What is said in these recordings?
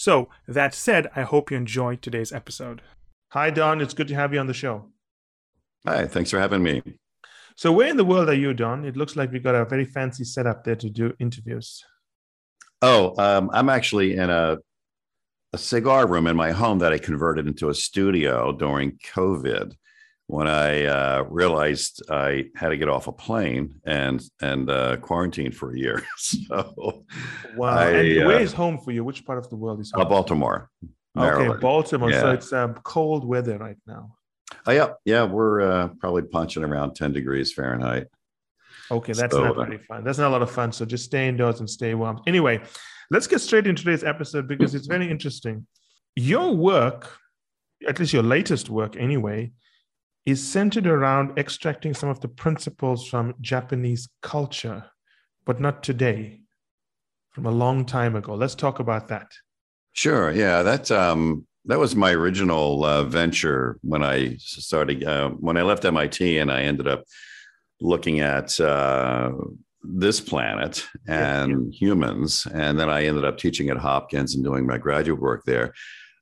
So, that said, I hope you enjoyed today's episode. Hi, Don. It's good to have you on the show. Hi, thanks for having me. So, where in the world are you, Don? It looks like we got a very fancy setup there to do interviews. Oh, um, I'm actually in a a cigar room in my home that I converted into a studio during COVID when I uh, realized I had to get off a plane and and uh, quarantine for a year. so, wow! I, and where uh, is home for you? Which part of the world is uh, home? Baltimore. Maryland. Okay, Baltimore. Yeah. So it's um, cold weather right now. Oh yeah, yeah. We're uh, probably punching around ten degrees Fahrenheit. Okay, that's so, not very fun. That's not a lot of fun. So just stay indoors and stay warm. Anyway, let's get straight into today's episode because it's very interesting. Your work, at least your latest work anyway, is centered around extracting some of the principles from Japanese culture, but not today, from a long time ago. Let's talk about that. Sure. Yeah, that um, that was my original uh, venture when I started. Uh, when I left MIT, and I ended up looking at uh, this planet and humans, and then I ended up teaching at Hopkins and doing my graduate work there.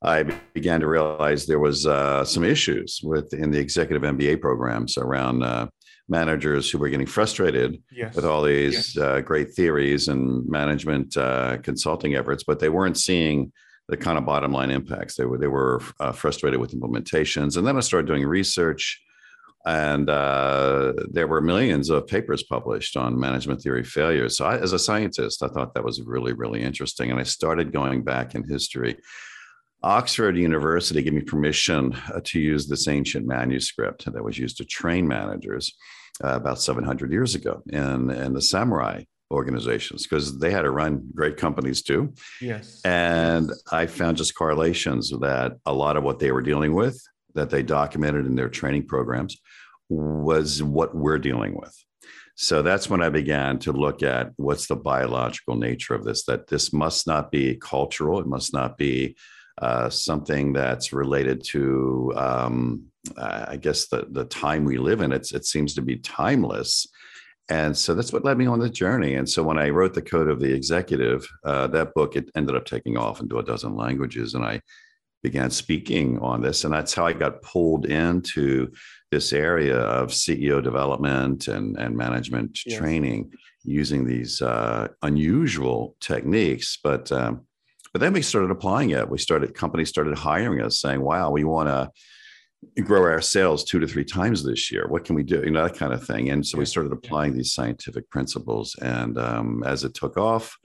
I began to realize there was uh, some issues with in the executive MBA programs around uh, managers who were getting frustrated yes. with all these yes. uh, great theories and management uh, consulting efforts, but they weren't seeing the kind of bottom line impacts. They were they were uh, frustrated with implementations, and then I started doing research. And uh, there were millions of papers published on management theory failures. So, I, as a scientist, I thought that was really, really interesting. And I started going back in history Oxford University gave me permission uh, to use this ancient manuscript that was used to train managers uh, about 700 years ago in, in the samurai organizations because they had to run great companies too. Yes. And I found just correlations that a lot of what they were dealing with that they documented in their training programs was what we're dealing with. So that's when I began to look at what's the biological nature of this, that this must not be cultural, it must not be uh, something that's related to, um, I guess, the the time we live in. It's it seems to be timeless, and so that's what led me on the journey. And so when I wrote the Code of the Executive, uh, that book it ended up taking off into a dozen languages, and I began speaking on this, and that's how I got pulled into this area of CEO development and and management yes. training using these uh, unusual techniques, but um, but then we started applying it. We started companies started hiring us, saying, "Wow, we want to grow our sales two to three times this year. What can we do?" You know that kind of thing. And so we started applying these scientific principles. And um, as it took off,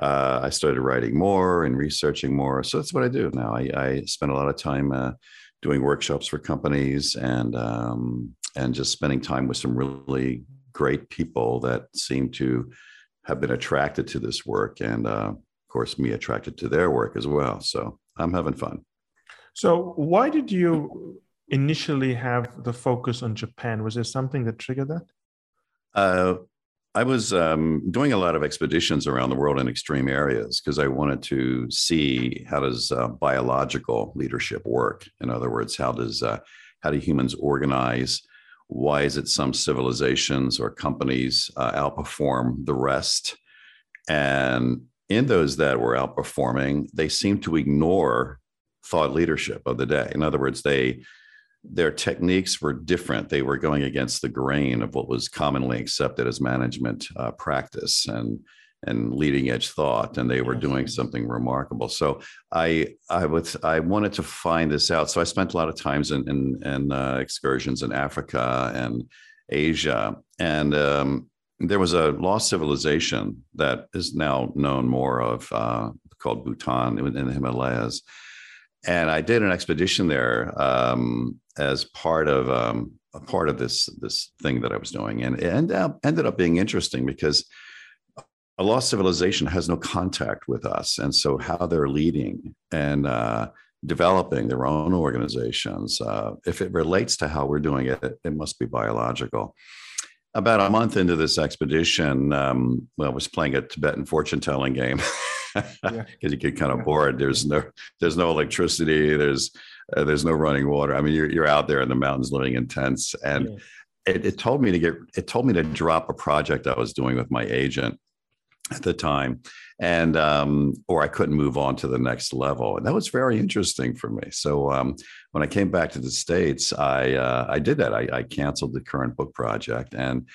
uh, I started writing more and researching more. So that's what I do now. I, I spend a lot of time uh, doing workshops for companies and um, and just spending time with some really great people that seem to have been attracted to this work and. Uh, course, me attracted to their work as well. So I'm having fun. So, why did you initially have the focus on Japan? Was there something that triggered that? Uh, I was um, doing a lot of expeditions around the world in extreme areas because I wanted to see how does uh, biological leadership work. In other words, how does uh, how do humans organize? Why is it some civilizations or companies uh, outperform the rest? And in those that were outperforming, they seemed to ignore thought leadership of the day. In other words, they their techniques were different. They were going against the grain of what was commonly accepted as management uh, practice and and leading edge thought, and they were doing something remarkable. So I I was I wanted to find this out. So I spent a lot of times in in, in uh, excursions in Africa and Asia, and um, there was a lost civilization that is now known more of uh, called Bhutan in the Himalayas. And I did an expedition there um, as part of um, a part of this this thing that I was doing, and it ended up, ended up being interesting because a lost civilization has no contact with us, and so how they're leading and uh, developing their own organizations. Uh, if it relates to how we're doing it, it must be biological. About a month into this expedition, um, well, I was playing a Tibetan fortune telling game. because yeah. you get kind of bored. There's no there's no electricity. There's uh, there's no running water. I mean, you're you're out there in the mountains living in tents, and yeah. it, it told me to get it told me to drop a project I was doing with my agent at the time, and um, or I couldn't move on to the next level, and that was very interesting for me. So um, when I came back to the states, I uh, I did that. I, I canceled the current book project, and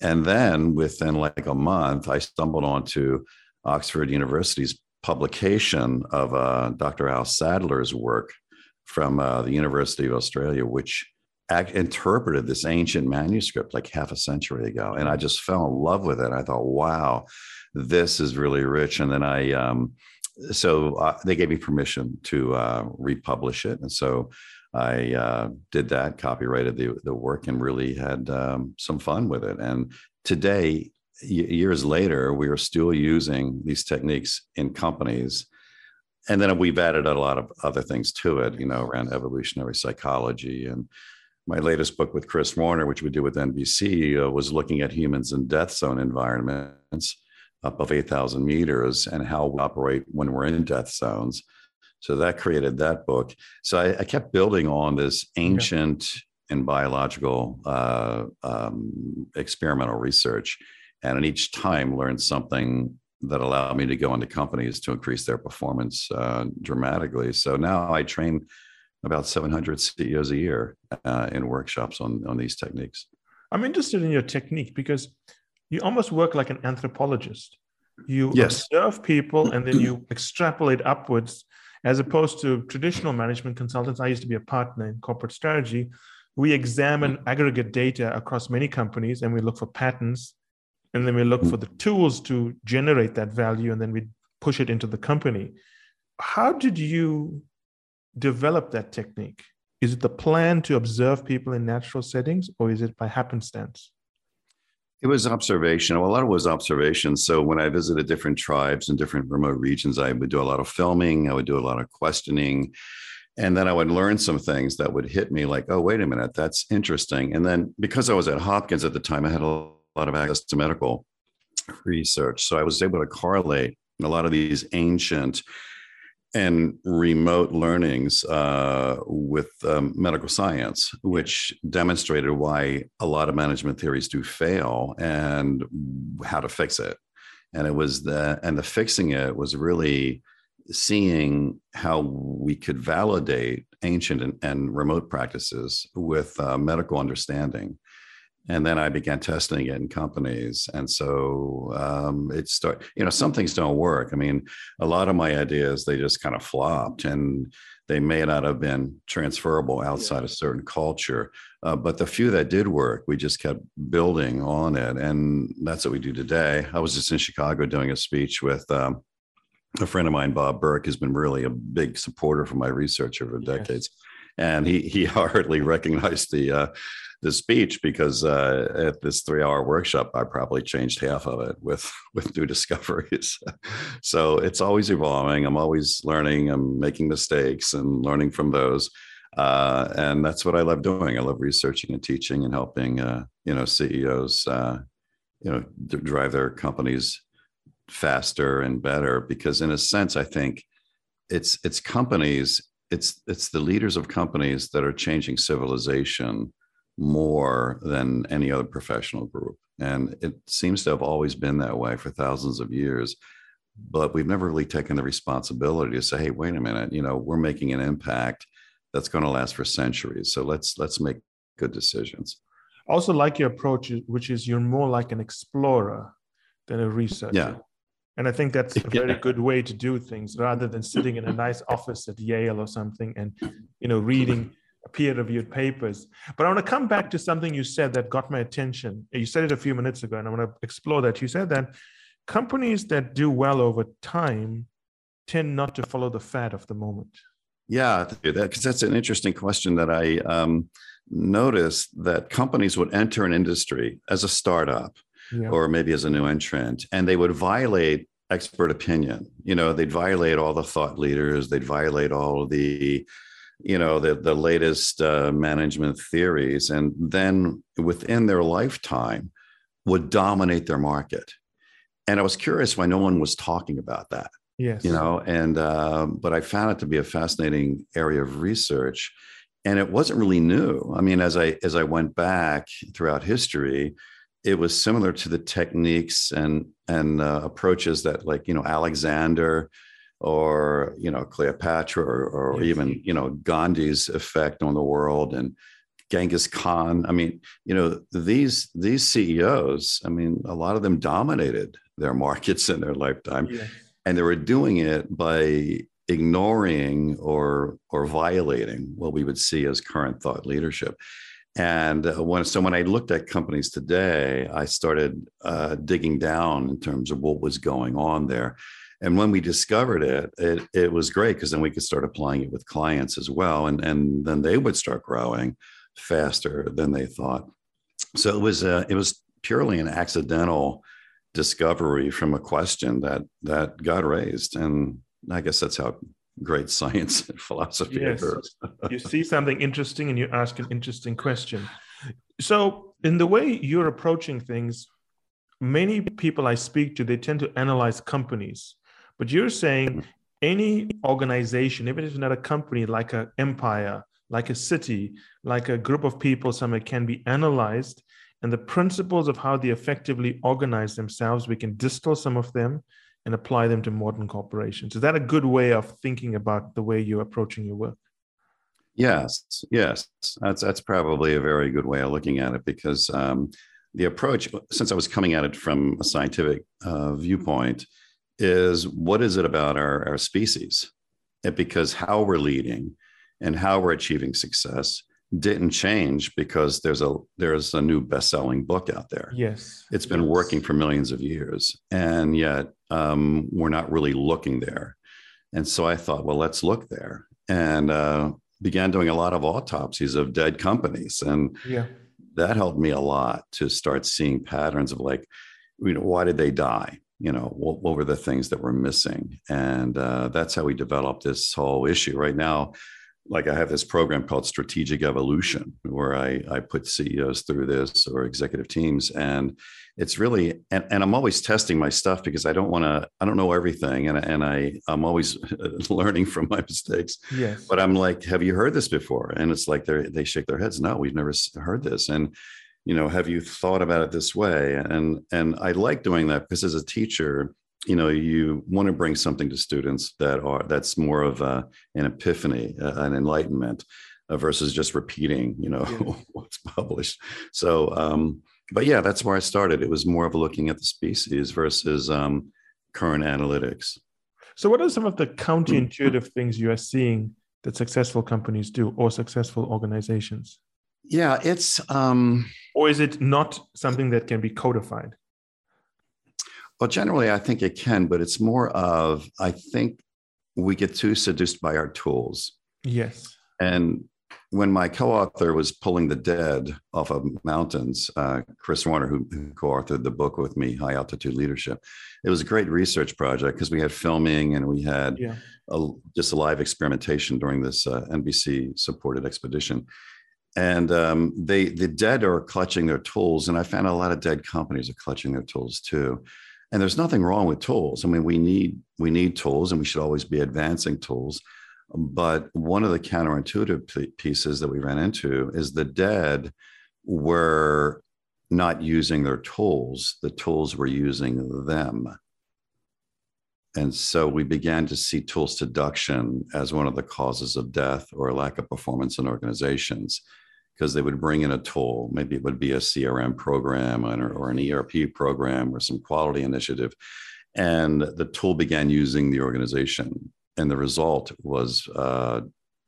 and then within like a month, I stumbled onto Oxford University's publication of uh, Dr. Al Sadler's work from uh, the University of Australia, which act- interpreted this ancient manuscript like half a century ago. And I just fell in love with it. I thought, wow, this is really rich. And then I, um, so uh, they gave me permission to uh, republish it. And so I uh, did that, copyrighted the, the work, and really had um, some fun with it. And today, years later, we are still using these techniques in companies. And then we've added a lot of other things to it, you know, around evolutionary psychology. And my latest book with Chris Warner, which we do with NBC, uh, was looking at humans in death zone environments up of 8,000 meters and how we operate when we're in death zones. So that created that book. So I, I kept building on this ancient and biological uh, um, experimental research and in each time learned something that allowed me to go into companies to increase their performance uh, dramatically. So now I train about 700 CEOs a year uh, in workshops on, on these techniques. I'm interested in your technique because you almost work like an anthropologist. You yes. observe people and then you extrapolate upwards, as opposed to traditional management consultants. I used to be a partner in corporate strategy. We examine aggregate data across many companies and we look for patterns and then we look for the tools to generate that value and then we push it into the company how did you develop that technique is it the plan to observe people in natural settings or is it by happenstance it was observation. Well, A lot of it was observation. So when I visited different tribes and different remote regions, I would do a lot of filming. I would do a lot of questioning. And then I would learn some things that would hit me like, oh, wait a minute, that's interesting. And then because I was at Hopkins at the time, I had a lot of access to medical research. So I was able to correlate a lot of these ancient and remote learnings uh, with um, medical science, which demonstrated why a lot of management theories do fail and how to fix it. And it was the and the fixing it was really seeing how we could validate ancient and, and remote practices with uh, medical understanding and then I began testing it in companies. And so um, it start, you know, some things don't work. I mean, a lot of my ideas they just kind of flopped, and they may not have been transferable outside yeah. a certain culture. Uh, but the few that did work, we just kept building on it, and that's what we do today. I was just in Chicago doing a speech with. Um, a friend of mine, Bob Burke, has been really a big supporter for my research over yes. decades and he he hardly recognized the uh, the speech because uh, at this three hour workshop, I probably changed half of it with with new discoveries. so it's always evolving. I'm always learning. I'm making mistakes and learning from those. Uh, and that's what I love doing. I love researching and teaching and helping uh, you know CEOs uh, you know drive their companies faster and better. Because in a sense, I think it's it's companies it's it's the leaders of companies that are changing civilization more than any other professional group. And it seems to have always been that way for thousands of years. But we've never really taken the responsibility to say, hey, wait a minute, you know, we're making an impact that's going to last for centuries. So let's let's make good decisions. Also like your approach, which is you're more like an explorer than a researcher. Yeah. And I think that's a very yeah. good way to do things rather than sitting in a nice office at Yale or something and you know reading peer-reviewed papers. But I want to come back to something you said that got my attention. You said it a few minutes ago, and I want to explore that. You said that companies that do well over time tend not to follow the fad of the moment. Yeah, because that's an interesting question that I um, noticed that companies would enter an industry as a startup yeah. or maybe as a new entrant, and they would violate expert opinion. You know, they'd violate all the thought leaders, they'd violate all the, you know, the, the latest uh, management theories, and then within their lifetime would dominate their market. And I was curious why no one was talking about that. Yes. You know, and, uh, but I found it to be a fascinating area of research. And it wasn't really new. I mean, as I as I went back throughout history, it was similar to the techniques and and uh, approaches that like you know Alexander or you know Cleopatra or, or yes. even you know Gandhi's effect on the world and Genghis Khan. I mean, you know these these CEOs. I mean, a lot of them dominated their markets in their lifetime, yes. and they were doing it by ignoring or or violating what we would see as current thought leadership. And uh, when, so when I looked at companies today, I started uh, digging down in terms of what was going on there. And when we discovered it, it, it was great because then we could start applying it with clients as well. And, and then they would start growing faster than they thought. So it was, uh, it was purely an accidental discovery from a question that, that got raised. And I guess that's how great science and philosophy yes. you see something interesting and you ask an interesting question. So, in the way you're approaching things, many people I speak to, they tend to analyze companies. But you're saying mm-hmm. any organization, even if it's not a company, like an empire, like a city, like a group of people, somewhere can be analyzed. And the principles of how they effectively organize themselves, we can distill some of them and apply them to modern corporations. Is that a good way of thinking about the way you're approaching your work? Yes, yes, that's that's probably a very good way of looking at it because um, the approach, since I was coming at it from a scientific uh, viewpoint, is what is it about our, our species? It, because how we're leading and how we're achieving success didn't change because there's a there's a new best-selling book out there. Yes, it's been yes. working for millions of years, and yet um, we're not really looking there. And so I thought, well, let's look there, and uh, began doing a lot of autopsies of dead companies, and yeah. that helped me a lot to start seeing patterns of like, you know, why did they die? You know, what, what were the things that were missing? And uh, that's how we developed this whole issue. Right now, like I have this program called Strategic Evolution, where I, I put CEOs through this or executive teams. And it's really, and, and I'm always testing my stuff because I don't want to, I don't know everything. And, and I, I'm always learning from my mistakes. Yes. But I'm like, have you heard this before? And it's like they they shake their heads. No, we've never heard this. And, you know, have you thought about it this way? And, and I like doing that because as a teacher, you know you want to bring something to students that are that's more of a, an epiphany uh, an enlightenment uh, versus just repeating you know yeah. what's published so um but yeah that's where i started. It was more of looking at the species versus um current analytics. So what are some of the counterintuitive things you are seeing that successful companies do or successful organizations? Yeah it's um or is it not something that can be codified? Well, generally, I think it can, but it's more of I think we get too seduced by our tools. Yes. And when my co-author was pulling the dead off of mountains, uh, Chris Warner, who, who, co-authored the book with me, High Altitude Leadership, it was a great research project because we had filming and we had yeah. a, just a live experimentation during this uh, NBC supported expedition. And um, they the dead are clutching their tools, and I found a lot of dead companies are clutching their tools too and there's nothing wrong with tools i mean we need we need tools and we should always be advancing tools but one of the counterintuitive pieces that we ran into is the dead were not using their tools the tools were using them and so we began to see tool seduction as one of the causes of death or lack of performance in organizations because they would bring in a tool. Maybe it would be a CRM program or, or, an ERP program or some quality initiative. And the tool began using the organization, and the result was uh,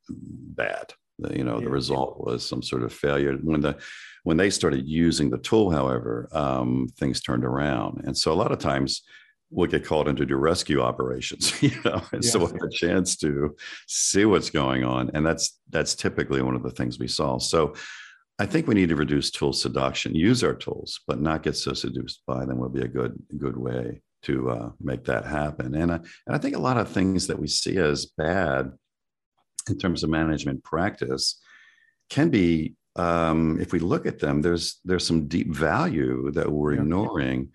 bad. You know, yeah. the result was some sort of failure. When the when they started using the tool, however, um, things turned around. And so a lot of times will get called in to do rescue operations, you know, and yes. so we'll have a chance to see what's going on. And that's that's typically one of the things we saw. So I think we need to reduce tool seduction, use our tools, but not get so seduced by them would be a good good way to uh, make that happen. And, uh, and I think a lot of things that we see as bad in terms of management practice can be, um, if we look at them, there's there's some deep value that we're yeah. ignoring.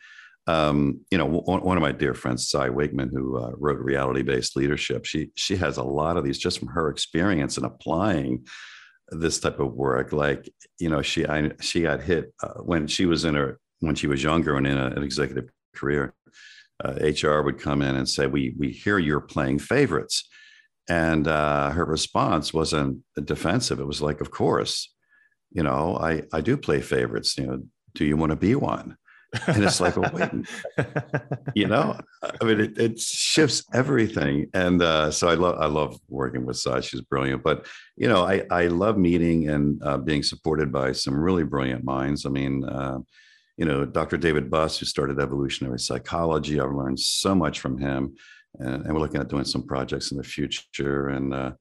Um, you know, one, one, of my dear friends, Cy Wakeman, who uh, wrote Reality Based Leadership, she she has a lot of these just from her experience and applying this type of work. Like, you know, she I, she got hit uh, when she was in her when she was younger and in a, an executive career. Uh, HR would come in and say, "We we hear you're playing favorites," and uh, her response wasn't defensive. It was like, "Of course, you know, I I do play favorites. You know, do you want to be one?" and it's like, well, wait, you know, I mean, it, it shifts everything. And uh, so I love, I love working with Cy. She's brilliant. But you know, I I love meeting and uh, being supported by some really brilliant minds. I mean, uh, you know, Dr. David Buss, who started evolutionary psychology. I've learned so much from him, and, and we're looking at doing some projects in the future. And uh,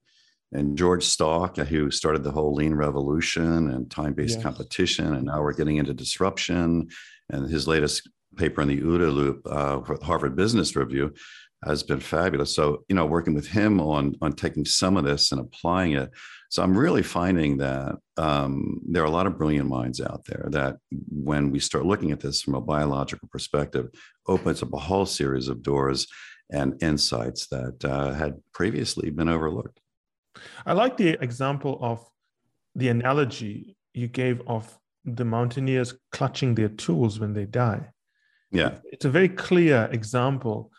and George Stalk, who started the whole lean revolution and time-based yes. competition, and now we're getting into disruption and his latest paper in the OODA loop uh, for Harvard Business Review has been fabulous. So, you know, working with him on on taking some of this and applying it. So I'm really finding that um, there are a lot of brilliant minds out there that when we start looking at this from a biological perspective, opens up a whole series of doors and insights that uh, had previously been overlooked. I like the example of the analogy you gave of the mountaineers clutching their tools when they die. Yeah. It's a very clear example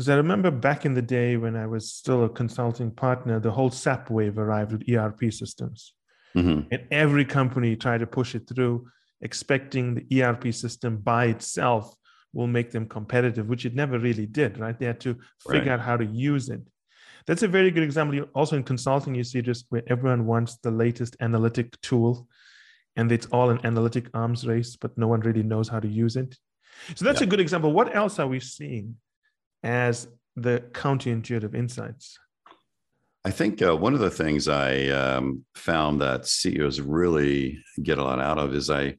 because I remember back in the day when I was still a consulting partner, the whole SAP wave arrived with ERP systems. Mm-hmm. And every company tried to push it through, expecting the ERP system by itself will make them competitive, which it never really did, right? They had to figure right. out how to use it. That's a very good example. Also in consulting, you see just where everyone wants the latest analytic tool and it's all an analytic arms race, but no one really knows how to use it. So that's a good example. What else are we seeing as the counterintuitive insights? I think uh, one of the things I um, found that CEOs really get a lot out of is I,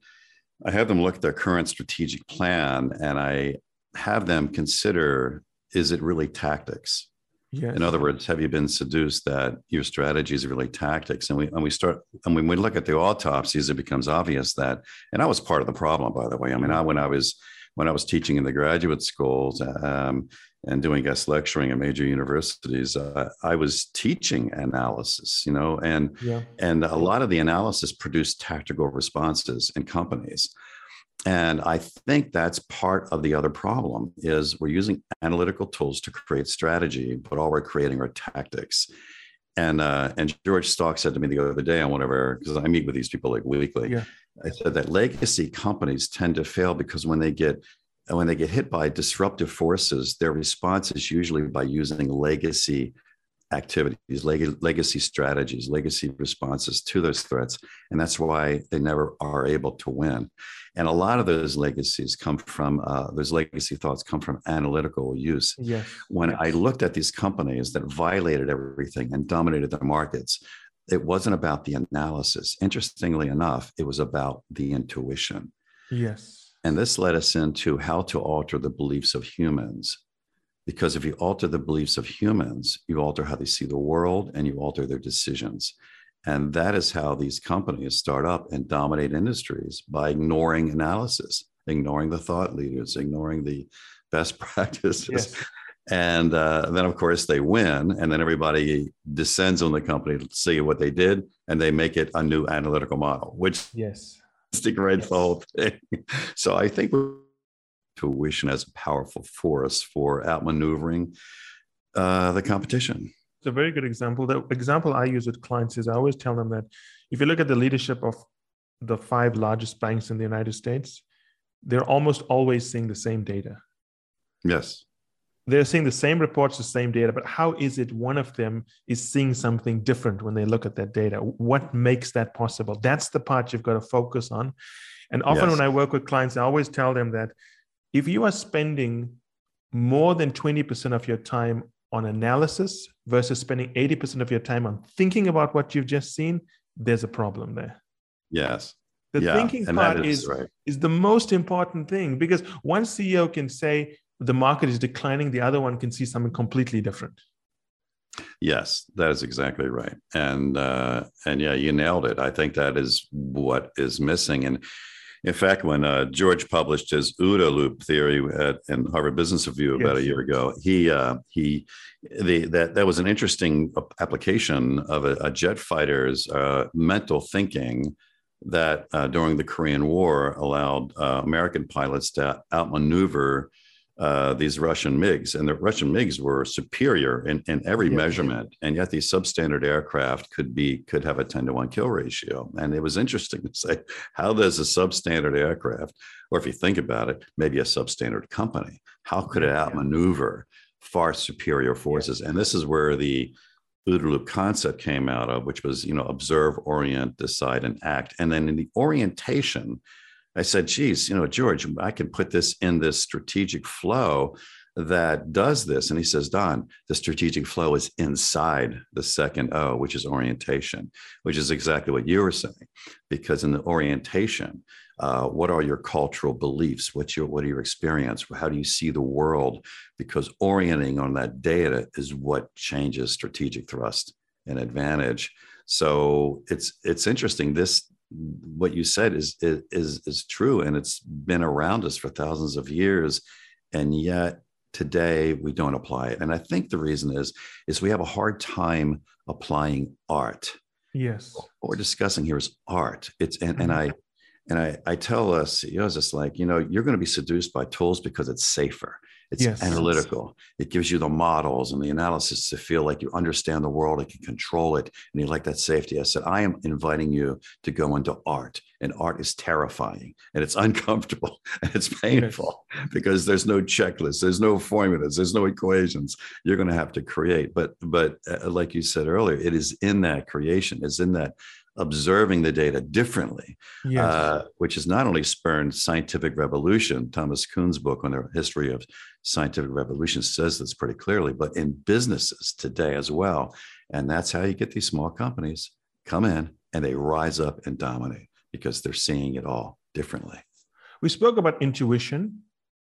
I have them look at their current strategic plan and I have them consider is it really tactics? Yes. In other words, have you been seduced that your strategy is really tactics? And we and we start and when we look at the autopsies, it becomes obvious that. And I was part of the problem, by the way. I mean, I, when I was when I was teaching in the graduate schools um, and doing guest lecturing at major universities, uh, I was teaching analysis. You know, and yeah. and a lot of the analysis produced tactical responses in companies. And I think that's part of the other problem is we're using analytical tools to create strategy, but all we're creating are tactics. And uh, and George Stalk said to me the other day on whatever, because I meet with these people like weekly. Yeah. I said that legacy companies tend to fail because when they get when they get hit by disruptive forces, their response is usually by using legacy activities, leg- legacy strategies, legacy responses to those threats. And that's why they never are able to win. And a lot of those legacies come from, uh, those legacy thoughts come from analytical use. Yes. When yes. I looked at these companies that violated everything and dominated the markets, it wasn't about the analysis. Interestingly enough, it was about the intuition. Yes. And this led us into how to alter the beliefs of humans because if you alter the beliefs of humans, you alter how they see the world and you alter their decisions. And that is how these companies start up and dominate industries by ignoring analysis, ignoring the thought leaders, ignoring the best practices. Yes. And uh, then, of course, they win. And then everybody descends on the company to see what they did, and they make it a new analytical model, which yes, degrades yes. the whole thing. So I think tuition as a powerful force for outmaneuvering uh, the competition. It's a very good example. The example I use with clients is I always tell them that if you look at the leadership of the five largest banks in the United States, they're almost always seeing the same data. Yes. They're seeing the same reports, the same data, but how is it one of them is seeing something different when they look at that data? What makes that possible? That's the part you've got to focus on. And often yes. when I work with clients, I always tell them that if you are spending more than 20% of your time on analysis versus spending 80% of your time on thinking about what you've just seen, there's a problem there. Yes. The yeah, thinking part is, is, right. is the most important thing because one CEO can say, the market is declining, the other one can see something completely different. Yes, that is exactly right, and uh, and yeah, you nailed it. I think that is what is missing, and in fact, when uh, George published his OODA loop theory at, in Harvard Business Review about yes. a year ago, he uh, he the, that that was an interesting application of a, a jet fighter's uh, mental thinking that uh, during the Korean War allowed uh, American pilots to outmaneuver uh, these Russian MiGs, and the Russian MiGs were superior in, in every yeah. measurement, and yet these substandard aircraft could be could have a ten to one kill ratio. And it was interesting to say, how does a substandard aircraft, or if you think about it, maybe a substandard company, how could it outmaneuver far superior forces? Yeah. And this is where the OODA loop concept came out of, which was you know observe, orient, decide, and act. And then in the orientation I said, geez, you know, George, I can put this in this strategic flow that does this. And he says, Don, the strategic flow is inside the second O, which is orientation, which is exactly what you were saying. Because in the orientation, uh, what are your cultural beliefs? What's your what are your experience? How do you see the world? Because orienting on that data is what changes strategic thrust and advantage. So it's it's interesting. This what you said is is is true and it's been around us for thousands of years and yet today we don't apply it and i think the reason is is we have a hard time applying art yes what we're discussing here is art it's and, and mm-hmm. i and I, I tell us CEOs, it's like, you know, you're going to be seduced by tools because it's safer. It's yes. analytical. It gives you the models and the analysis to feel like you understand the world and can control it. And you like that safety. I said, I am inviting you to go into art. And art is terrifying and it's uncomfortable and it's painful yes. because there's no checklist, there's no formulas, there's no equations. You're going to have to create. But but uh, like you said earlier, it is in that creation, it's in that observing the data differently, yes. uh, which has not only spurned scientific revolution. Thomas Kuhn's book on the history of scientific revolution says this pretty clearly, but in businesses today as well. And that's how you get these small companies come in and they rise up and dominate because they're seeing it all differently. We spoke about intuition.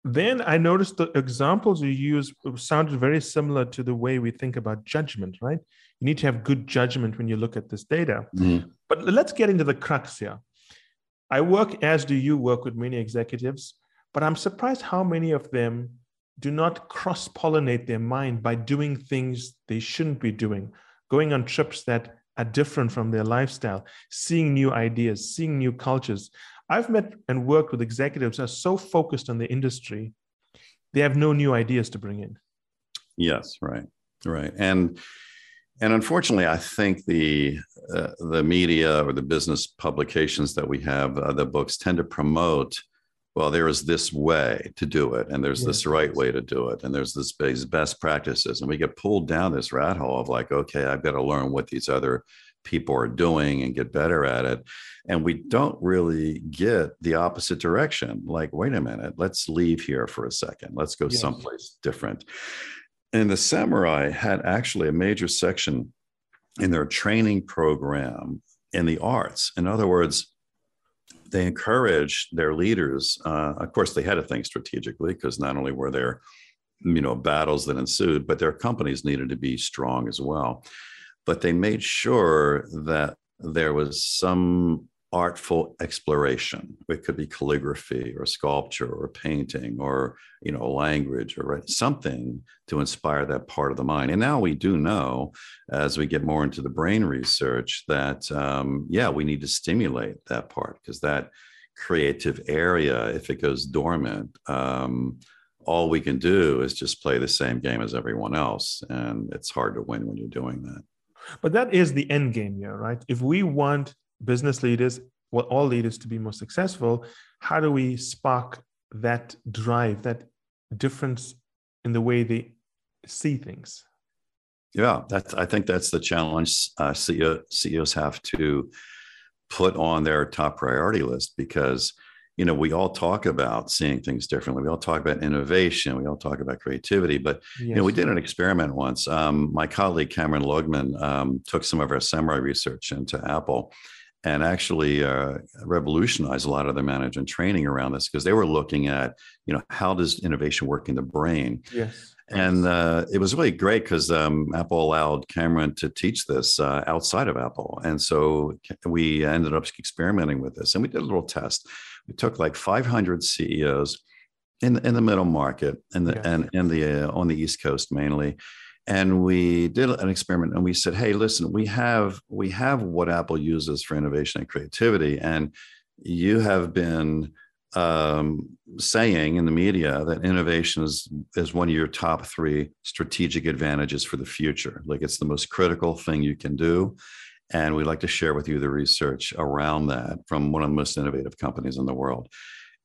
Then I noticed the examples you use sounded very similar to the way we think about judgment, right? You need to have good judgment when you look at this data. Mm-hmm. But let's get into the crux here. I work, as do you, work with many executives, but I'm surprised how many of them do not cross pollinate their mind by doing things they shouldn't be doing, going on trips that are different from their lifestyle, seeing new ideas, seeing new cultures. I've met and worked with executives who are so focused on the industry, they have no new ideas to bring in. Yes, right, right. And and unfortunately, I think the uh, the media or the business publications that we have, uh, the books tend to promote. Well, there is this way to do it, and there's this right way to do it, and there's this best practices, and we get pulled down this rat hole of like, okay, I've got to learn what these other people are doing and get better at it, and we don't really get the opposite direction. Like, wait a minute, let's leave here for a second, let's go yes. someplace different and the samurai had actually a major section in their training program in the arts. In other words, they encouraged their leaders. Uh, of course, they had to think strategically because not only were there, you know, battles that ensued, but their companies needed to be strong as well. But they made sure that there was some artful exploration. It could be calligraphy or sculpture or painting or you know language or something to inspire that part of the mind. And now we do know, as we get more into the brain research, that um, yeah, we need to stimulate that part because that creative area, if it goes dormant. Um, all we can do is just play the same game as everyone else. And it's hard to win when you're doing that. But that is the end game here, right? If we want business leaders, well, all leaders to be more successful, how do we spark that drive, that difference in the way they see things? Yeah, that's. I think that's the challenge uh, CEO, CEOs have to put on their top priority list because you know we all talk about seeing things differently we all talk about innovation we all talk about creativity but yes. you know we did an experiment once um, my colleague cameron logman um, took some of our samurai research into apple and actually uh, revolutionized a lot of their management training around this because they were looking at, you know, how does innovation work in the brain? Yes. And uh, it was really great because um, Apple allowed Cameron to teach this uh, outside of Apple. And so we ended up experimenting with this and we did a little test. We took like 500 CEOs in, in the middle market and the, and, in the, uh, on the East Coast mainly and we did an experiment and we said hey listen we have we have what apple uses for innovation and creativity and you have been um, saying in the media that innovation is, is one of your top three strategic advantages for the future. Like it's the most critical thing you can do. And we'd like to share with you the research around that from one of the most innovative companies in the world.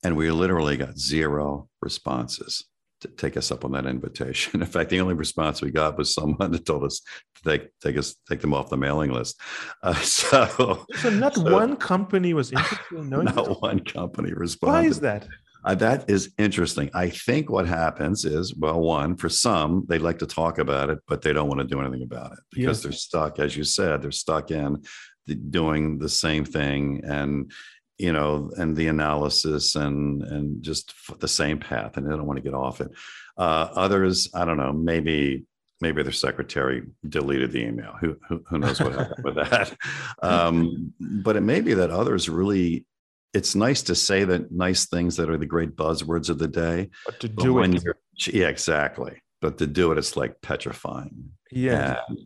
And we literally got zero responses take us up on that invitation. In fact, the only response we got was someone that told us to take take us take them off the mailing list. Uh, so, so not so, one company was interested in knowing. Not one company responded. Why is that? Uh, that is interesting. I think what happens is, well, one, for some, they like to talk about it, but they don't want to do anything about it because yes. they're stuck, as you said, they're stuck in the, doing the same thing and you know, and the analysis and and just the same path, and they don't want to get off it. Uh, others, I don't know, maybe maybe their secretary deleted the email. Who who, who knows what happened with that? Um, but it may be that others really. It's nice to say that nice things that are the great buzzwords of the day. But to do but it, yeah, exactly. But to do it, it's like petrifying. Yeah. And,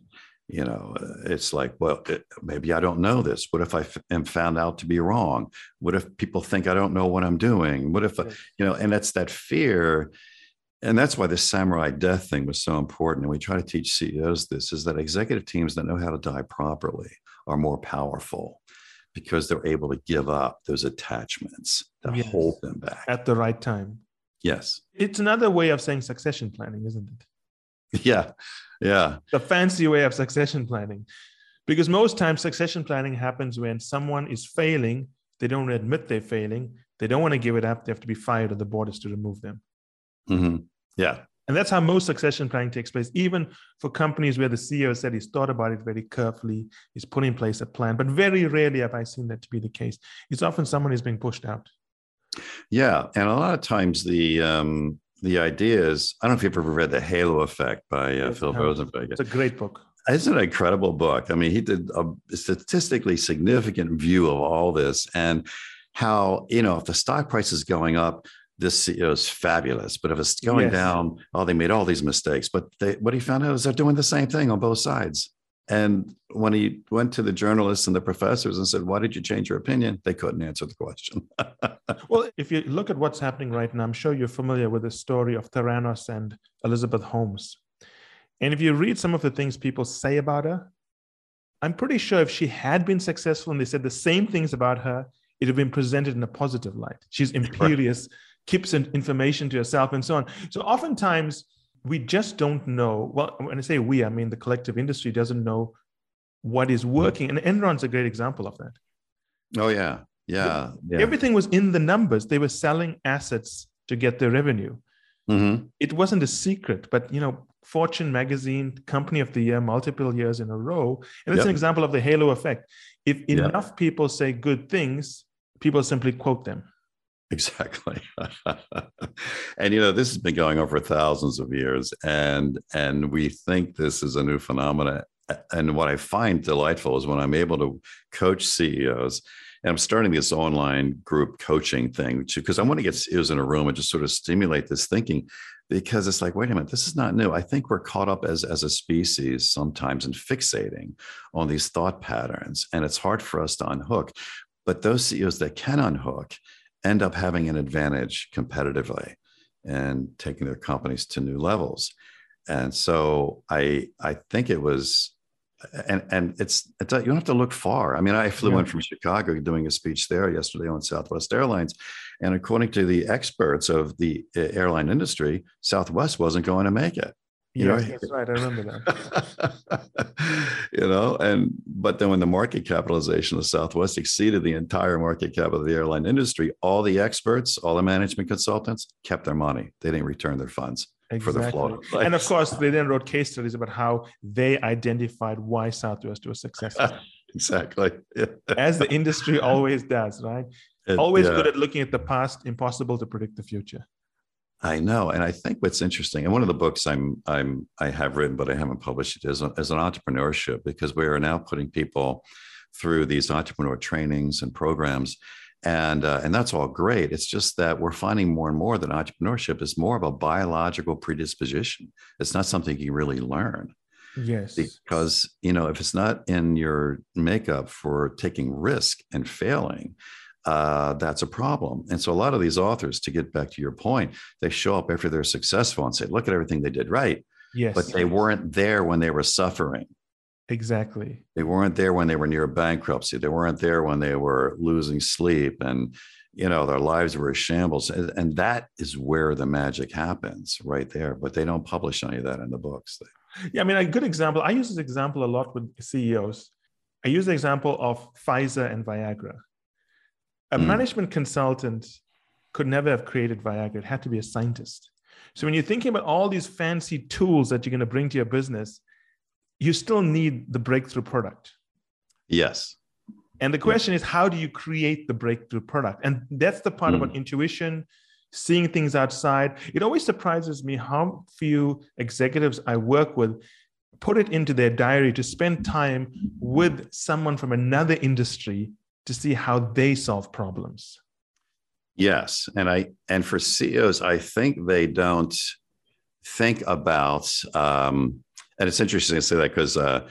you know it's like well it, maybe i don't know this. What if I f- am found out to be wrong? What if people think i don't know what i'm doing? What if I, you know and that's that fear. And that's why the samurai death thing was so important. And we try to teach ceos this is that executive teams that know how to die properly are more powerful because they're able to give up those attachments that yes. hold them back. At the right time. Yes. It's another way of saying succession planning isn't it Yeah. Yeah. The fancy way of succession planning. Because most times succession planning happens when someone is failing, they don't admit they're failing, they don't want to give it up, they have to be fired, or the board is to remove them. Mm-hmm. Yeah. And that's how most succession planning takes place, even for companies where the CEO said he's thought about it very carefully, he's put in place a plan. But very rarely have I seen that to be the case. It's often someone is being pushed out. Yeah. And a lot of times the um, the idea is I don't know if you've ever read The Halo Effect by uh, Phil Rosenzweig. It's a great book. It's an incredible book. I mean, he did a statistically significant view of all this and how, you know, if the stock price is going up, this CEO is fabulous. But if it's going yes. down, oh, they made all these mistakes. But they, what he found out is they're doing the same thing on both sides. And when he went to the journalists and the professors and said, Why did you change your opinion? They couldn't answer the question. well, if you look at what's happening right now, I'm sure you're familiar with the story of Theranos and Elizabeth Holmes. And if you read some of the things people say about her, I'm pretty sure if she had been successful and they said the same things about her, it would have been presented in a positive light. She's imperious, right. keeps information to herself, and so on. So oftentimes, we just don't know. Well, when I say we, I mean the collective industry doesn't know what is working. And Enron's a great example of that. Oh, yeah. Yeah. yeah. Everything was in the numbers. They were selling assets to get their revenue. Mm-hmm. It wasn't a secret, but you know, Fortune magazine, company of the year, multiple years in a row. And it's yep. an example of the halo effect. If enough yep. people say good things, people simply quote them. Exactly. and you know, this has been going on for thousands of years and and we think this is a new phenomenon. And what I find delightful is when I'm able to coach CEOs and I'm starting this online group coaching thing too, because I want to get CEOs in a room and just sort of stimulate this thinking because it's like, wait a minute, this is not new. I think we're caught up as, as a species sometimes in fixating on these thought patterns, and it's hard for us to unhook. But those CEOs that can unhook end up having an advantage competitively and taking their companies to new levels. And so I I think it was and and it's, it's you don't have to look far. I mean, I flew yeah. in from Chicago doing a speech there yesterday on Southwest Airlines, and according to the experts of the uh, airline industry, Southwest wasn't going to make it. You yeah, know? that's right. I remember that. you know, and but then when the market capitalization of Southwest exceeded the entire market cap of the airline industry, all the experts, all the management consultants kept their money. They didn't return their funds exactly. for the float. and of course, they then wrote case studies about how they identified why Southwest was successful. exactly. As the industry always does, right? It, always yeah. good at looking at the past, impossible to predict the future. I know, and I think what's interesting, and one of the books I'm I'm I have written, but I haven't published it, is, is an entrepreneurship because we are now putting people through these entrepreneur trainings and programs, and uh, and that's all great. It's just that we're finding more and more that entrepreneurship is more of a biological predisposition. It's not something you really learn. Yes, because you know if it's not in your makeup for taking risk and failing, uh, that's a problem. And so a lot of these authors, to get back to your point, they show up after they're successful and say, look at everything they did right. Yes. But they weren't there when they were suffering. Exactly. They weren't there when they were near bankruptcy. They weren't there when they were losing sleep and you know their lives were a shambles. And that is where the magic happens right there. But they don't publish any of that in the books. Yeah, I mean, a good example. I use this example a lot with CEOs. I use the example of Pfizer and Viagra. A mm. management consultant could never have created Viagra. It had to be a scientist. So when you're thinking about all these fancy tools that you're going to bring to your business, you still need the breakthrough product. Yes. And the question is, how do you create the breakthrough product? And that's the part mm. about intuition, seeing things outside. It always surprises me how few executives I work with put it into their diary to spend time with someone from another industry to see how they solve problems. Yes, and I and for CEOs, I think they don't think about. Um, and it's interesting to say that because uh,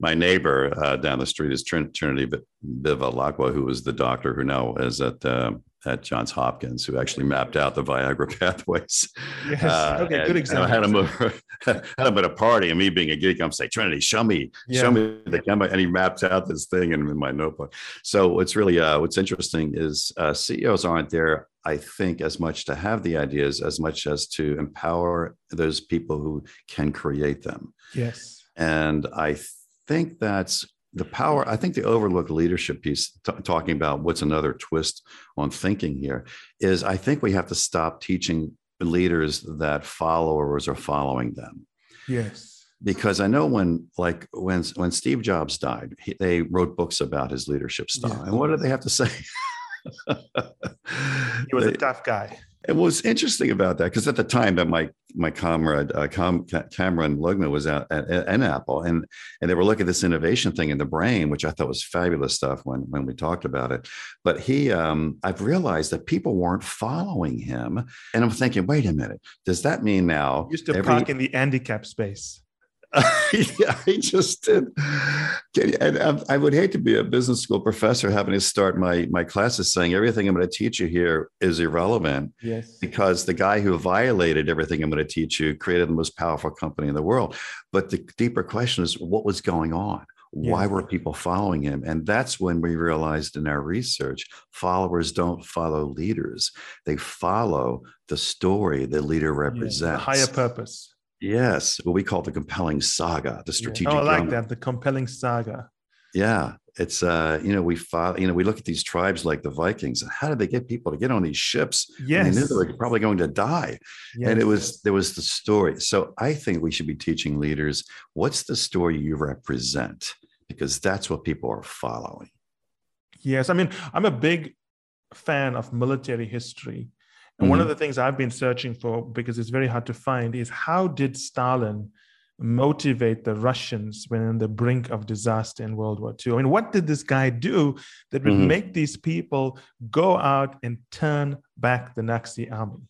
my neighbor uh, down the street is Trinity Bivalacqua, who was the doctor who now is at uh, at Johns Hopkins who actually mapped out the Viagra pathways. Yes. Uh, okay, and, good example. I had him over, had him at a party, and me being a geek, I'm saying, Trinity, show me, yeah. show me the camera, and he mapped out this thing in, in my notebook. So what's really uh, what's interesting is uh, CEOs aren't there. I think as much to have the ideas as much as to empower those people who can create them. Yes. And I think that's the power i think the overlooked leadership piece t- talking about what's another twist on thinking here is i think we have to stop teaching leaders that followers are following them. Yes. Because i know when like when when steve jobs died he, they wrote books about his leadership style. Yes. and what did they have to say? He was they, a tough guy. It was interesting about that, because at the time that my my comrade uh, Com- Cameron Lugman was at, at, at, Apple, and and they were looking at this innovation thing in the brain, which I thought was fabulous stuff when when we talked about it. But he, um, I've realized that people weren't following him, and I'm thinking, wait a minute, does that mean now? Used to every, park in the handicap space. yeah, I just did. And I would hate to be a business school professor having to start my my classes saying everything I'm going to teach you here is irrelevant. Yes. Because the guy who violated everything I'm going to teach you created the most powerful company in the world. But the deeper question is what was going on? Why were people following him? And that's when we realized in our research followers don't follow leaders, they follow the story the leader represents. Yeah, higher purpose. Yes, what we call the compelling saga, the strategic. Yeah. Oh, I like that, the compelling saga. Yeah, it's uh, you know, we follow, you know, we look at these tribes like the Vikings, and how did they get people to get on these ships? Yes, they knew they were probably going to die, yes. and it was there was the story. So I think we should be teaching leaders what's the story you represent, because that's what people are following. Yes, I mean, I'm a big fan of military history and mm-hmm. one of mm-hmm. the things I've been searching for, because it's very hard to find, is how did Stalin motivate the Russians when on the brink of disaster in World War II? I mean, what did this guy do that would mm-hmm. make these people go out and turn back the Nazi army?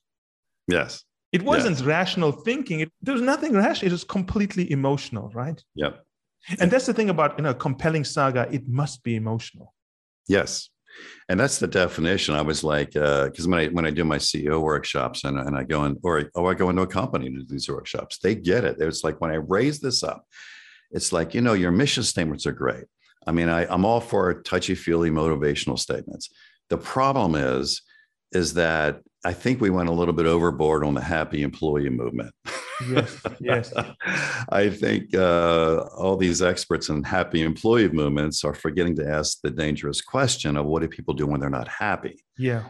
Yes. It wasn't yes. rational thinking. It, there was nothing rational. It was completely emotional, right? Yep. And that's the thing about you know compelling saga. It must be emotional. Yes and that's the definition. I was like, because uh, when I when I do my CEO workshops and, and I go in or oh I go into a company to do these workshops, they get it. It's like when I raise this up, it's like you know your mission statements are great. I mean, I, I'm all for touchy feely motivational statements. The problem is, is that I think we went a little bit overboard on the happy employee movement. Yes, yes. I think uh, all these experts in happy employee movements are forgetting to ask the dangerous question of what do people do when they're not happy? Yeah.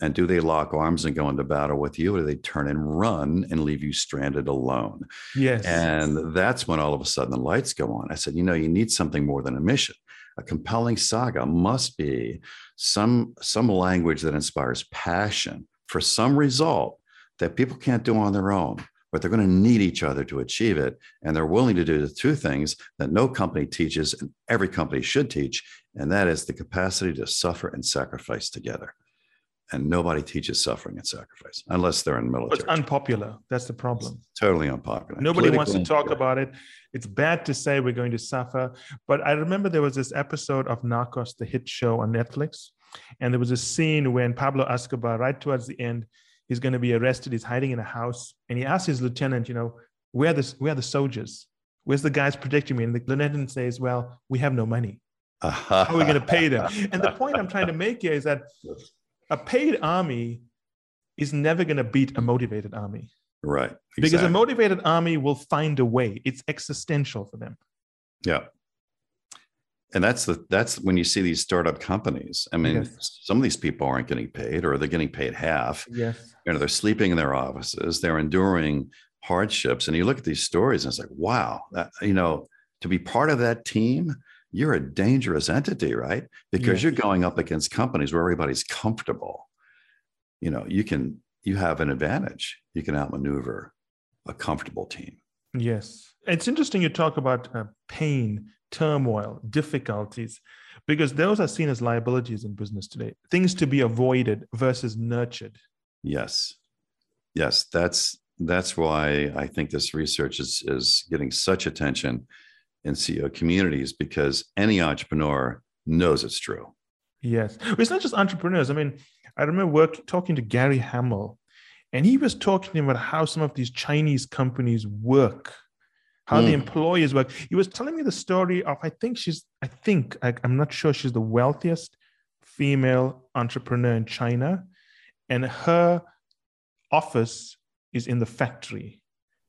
And do they lock arms and go into battle with you, or do they turn and run and leave you stranded alone? Yes. And that's when all of a sudden the lights go on. I said, you know, you need something more than a mission. a compelling saga must be some some language that inspires passion for some result that people can't do on their own but they're going to need each other to achieve it and they're willing to do the two things that no company teaches and every company should teach and that is the capacity to suffer and sacrifice together and nobody teaches suffering and sacrifice unless they're in military. It's unpopular. That's the problem. It's totally unpopular. Nobody wants to talk about it. It's bad to say we're going to suffer. But I remember there was this episode of Narcos, the hit show on Netflix, and there was a scene when Pablo Escobar, right towards the end, he's going to be arrested. He's hiding in a house, and he asks his lieutenant, you know, where are the where are the soldiers? Where's the guys protecting me? And the lieutenant says, "Well, we have no money. How are we going to pay them?" And the point I'm trying to make here is that a paid army is never going to beat a motivated army. Right. Exactly. Because a motivated army will find a way. It's existential for them. Yeah. And that's the that's when you see these startup companies. I mean, yes. some of these people aren't getting paid, or they're getting paid half. Yes. You know, they're sleeping in their offices. They're enduring hardships, and you look at these stories, and it's like, wow, that, you know, to be part of that team you're a dangerous entity, right? Because yes. you're going up against companies where everybody's comfortable. You know, you can you have an advantage. You can outmaneuver a comfortable team. Yes. It's interesting you talk about uh, pain, turmoil, difficulties, because those are seen as liabilities in business today, things to be avoided versus nurtured. Yes. Yes, that's that's why I think this research is is getting such attention in CEO communities because any entrepreneur knows it's true. Yes. It's not just entrepreneurs. I mean, I remember work, talking to Gary Hamel, and he was talking about how some of these Chinese companies work, how mm. the employers work. He was telling me the story of, I think she's, I think, I, I'm not sure she's the wealthiest female entrepreneur in China. And her office is in the factory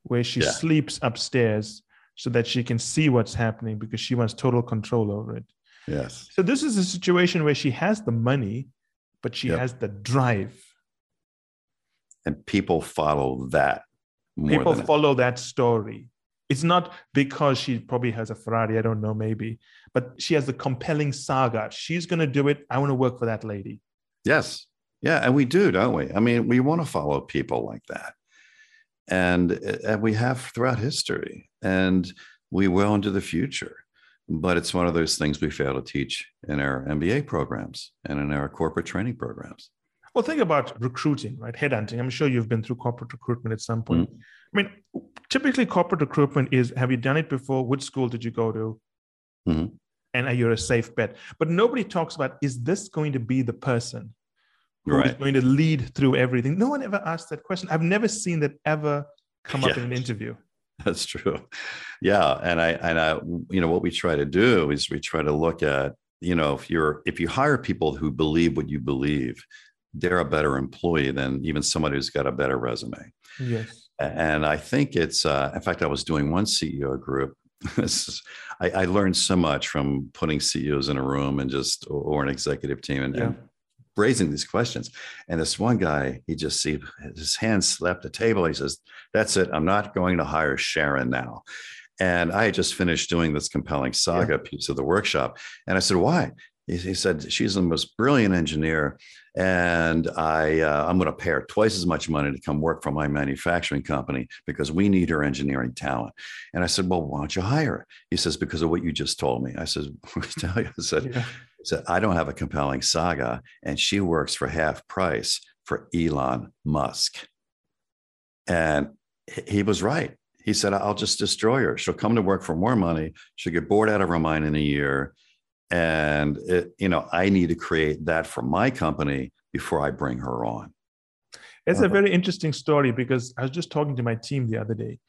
where she yeah. sleeps upstairs so that she can see what's happening because she wants total control over it. Yes. So this is a situation where she has the money, but she yep. has the drive. And people follow that. people follow that story. It's not because she probably has a Ferrari, I don't know, maybe, but she has the compelling saga. She's going to do it. I want to work for that lady. Yes. Yeah. And we do, don't we? I mean, we want to follow people like that and, and we have throughout history and we will into the future but it's one of those things we fail to teach in our mba programs and in our corporate training programs well think about recruiting right headhunting i'm sure you've been through corporate recruitment at some point mm-hmm. i mean typically corporate recruitment is have you done it before which school did you go to mm-hmm. and are you a safe bet but nobody talks about is this going to be the person who right. is going to lead through everything. No one ever asked that question. I've never seen that ever come yeah. up in an interview. That's true. Yeah, and I and I you know what we try to do is we try to look at you know if you're if you hire people who believe what you believe, they're a better employee than even somebody who's got a better resume. Yes. And I think it's uh, in fact I was doing one CEO group. I, I, learned so much from putting CEOs in a room and just or an executive team and, yeah. and raising these questions. And this one guy, he just see his hand slapped the table. He says, "That's it. I'm not going to hire Sharon now." And I had just finished doing this compelling saga yeah. piece of the workshop, and I said, "Why?" He, he said, "She's the most brilliant engineer, and I uh, I'm going to pay her twice as much money to come work for my manufacturing company because we need her engineering talent." And I said, "Well, why don't you hire her?" He says, "Because of what you just told me." I said, "Tell you," I said. Yeah said, I don't have a compelling saga. And she works for half price for Elon Musk. And he was right. He said, I'll just destroy her. She'll come to work for more money. She'll get bored out of her mind in a year. And, it, you know, I need to create that for my company before I bring her on. It's a very interesting story because I was just talking to my team the other day.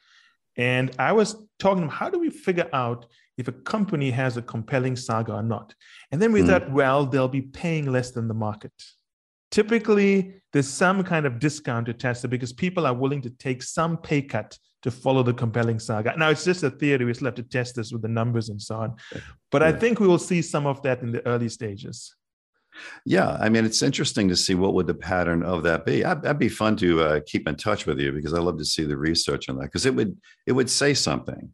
And I was talking to them, how do we figure out if a company has a compelling saga or not. And then we mm. thought, well, they'll be paying less than the market. Typically, there's some kind of discount attached because people are willing to take some pay cut to follow the compelling saga. Now, it's just a theory. We still have to test this with the numbers and so on. But yeah. I think we will see some of that in the early stages. Yeah, I mean, it's interesting to see what would the pattern of that be. I'd, that'd be fun to uh, keep in touch with you because I love to see the research on that because it would it would say something.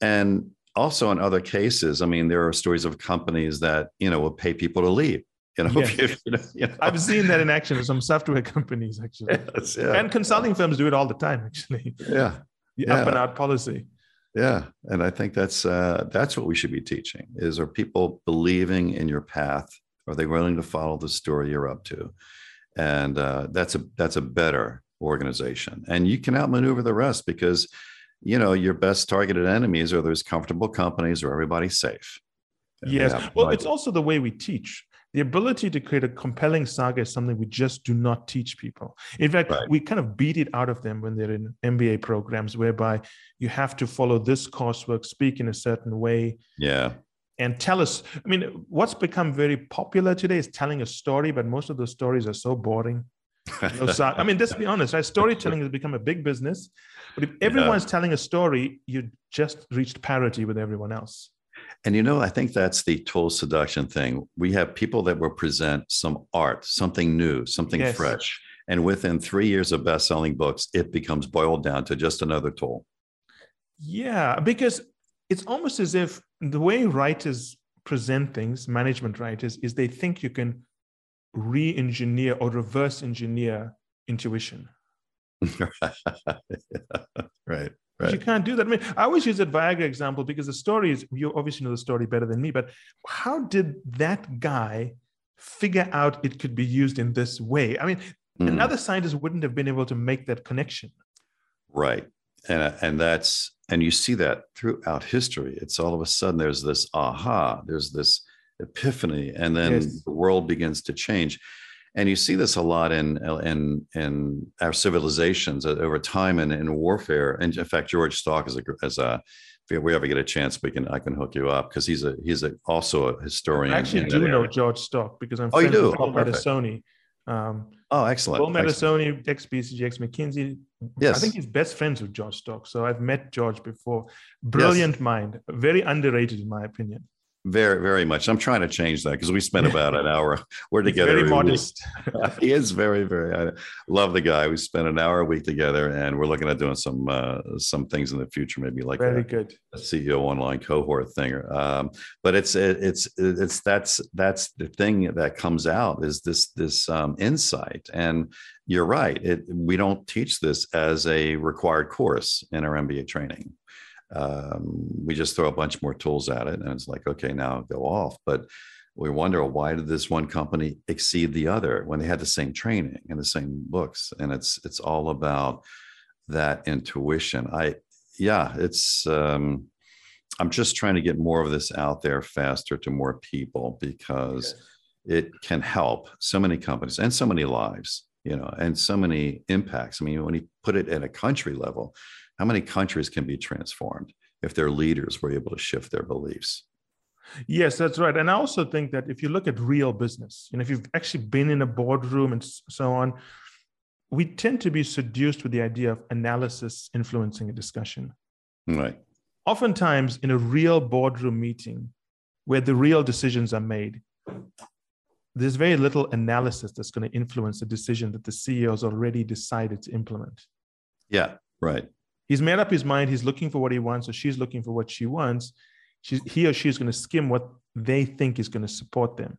And also in other cases, I mean, there are stories of companies that you know will pay people to leave. You know, Yes. if- you know, you know. I've seen that in action with some software companies actually. Yes, yeah, And consulting firms do it all the time, actually. yeah, The Yeah. up and out policy. yeah, and I think that's uh, that's what we should be teaching: is are people believing in your path? Are they willing to follow the story you're up to? And uh, that's a that's a better organization, and you can outmaneuver the rest because you know your best targeted enemies are those comfortable companies where everybody's safe. Yes. Well, it's also the way we teach. The ability to create a compelling saga is something we just do not teach people. In fact, Right. we kind of beat it out of them when they're in MBA programs, whereby you have to follow this coursework, speak in a certain way, yeah, and tell us. I mean, what's become very popular today is telling a story, but most of those stories are so boring. No I mean, let's be honest, right? Storytelling has become a big business. But if everyone's telling a story, you just reached parity with everyone else. And you know, I think that's the total seduction thing. We have people that will present some art, something new, something Yes. fresh. And within three years of best selling books, it becomes boiled down to just another tool. Yeah, because it's almost as if the way writers present things, management writers, is they think you can re engineer or reverse engineer intuition. right. But You can't do that. I mean, I always use that Viagra example because the story is, you obviously know the story better than me, but how did that guy figure out it could be used in this way? I mean, Mm, another scientist wouldn't have been able to make that connection. right. And, and that's, and you see that throughout history. It's all of a sudden there's this aha, there's this epiphany, and then Yes. the world begins to change. And you see this a lot in in in our civilizations uh, over time and in warfare. And in fact, George Stalk is a as a if we ever get a chance, we can I can hook you up because he's a he's a also a historian. I actually do know. George Stalk because I'm Oh, you friends with do? Paul Oh. Um, Oh, excellent. Paul. Medisoni, ex BCG, ex McKinsey. Yes. I think he's best friends with George Stalk. So I've met George before. Brilliant mind, very underrated in my opinion. Very, very much. I'm trying to change that because we spent about an hour. We're He's together. very every modest. he is very, very. I love the guy. We spent an hour a week together, and we're looking at doing some uh, some things in the future, maybe like Very a, good. a CEO online cohort thing. Um, but it's it, it's it's that's that's the thing that comes out is this this um, insight. And you're right. It we don't teach this as a required course in our MBA training. Um, we just throw a bunch more tools at it, and it's like, okay, now go off. But we wonder why did this one company exceed the other when they had the same training and the same books? And it's it's all about that intuition. I yeah, it's um, I'm just trying to get more of this out there faster to more people because it can help so many companies and so many lives, you know, and so many impacts. I mean, when you put it at a country level, how many countries can be transformed if their leaders were able to shift their beliefs? Yes, that's right. And I also think that if you look at real business, you know, if you've actually been in a boardroom and so on, we tend to be seduced with the idea of analysis influencing a discussion. Right. Oftentimes, in a real boardroom meeting where the real decisions are made, there's very little analysis that's going to influence the decision that the CEO has already decided to implement. Yeah. Right. He's made up his mind. He's looking for what he wants, or she's looking for what she wants. She's, he or she is going to skim what they think is going to support them.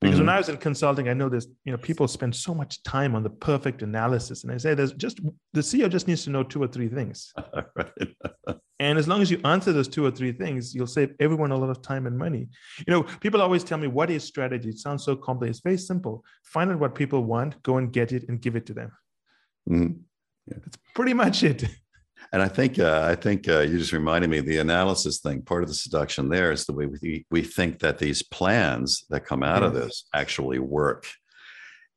Because when Mhm. I was in consulting, I know there's, you know, people spend so much time on the perfect analysis. And I say there's just the CEO just needs to know two or three things. right. And as long as you answer those two or three things, you'll save everyone a lot of time and money. You know, people always tell me, what is strategy? It sounds so complex. It's very simple. Find out what people want, go and get it and give it to them. Mhm. That's pretty much it. And I think uh, I think uh, you just reminded me the analysis thing. Part of the seduction there is the way we we think that these plans that come out of this actually work.